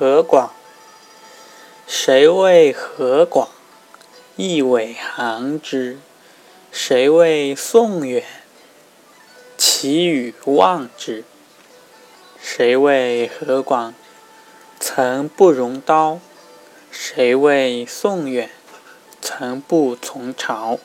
何广，谁谓何广？一苇航之，谁谓宋远？其与望之。谁谓何广？曾不容刀，谁谓宋远？曾不从朝。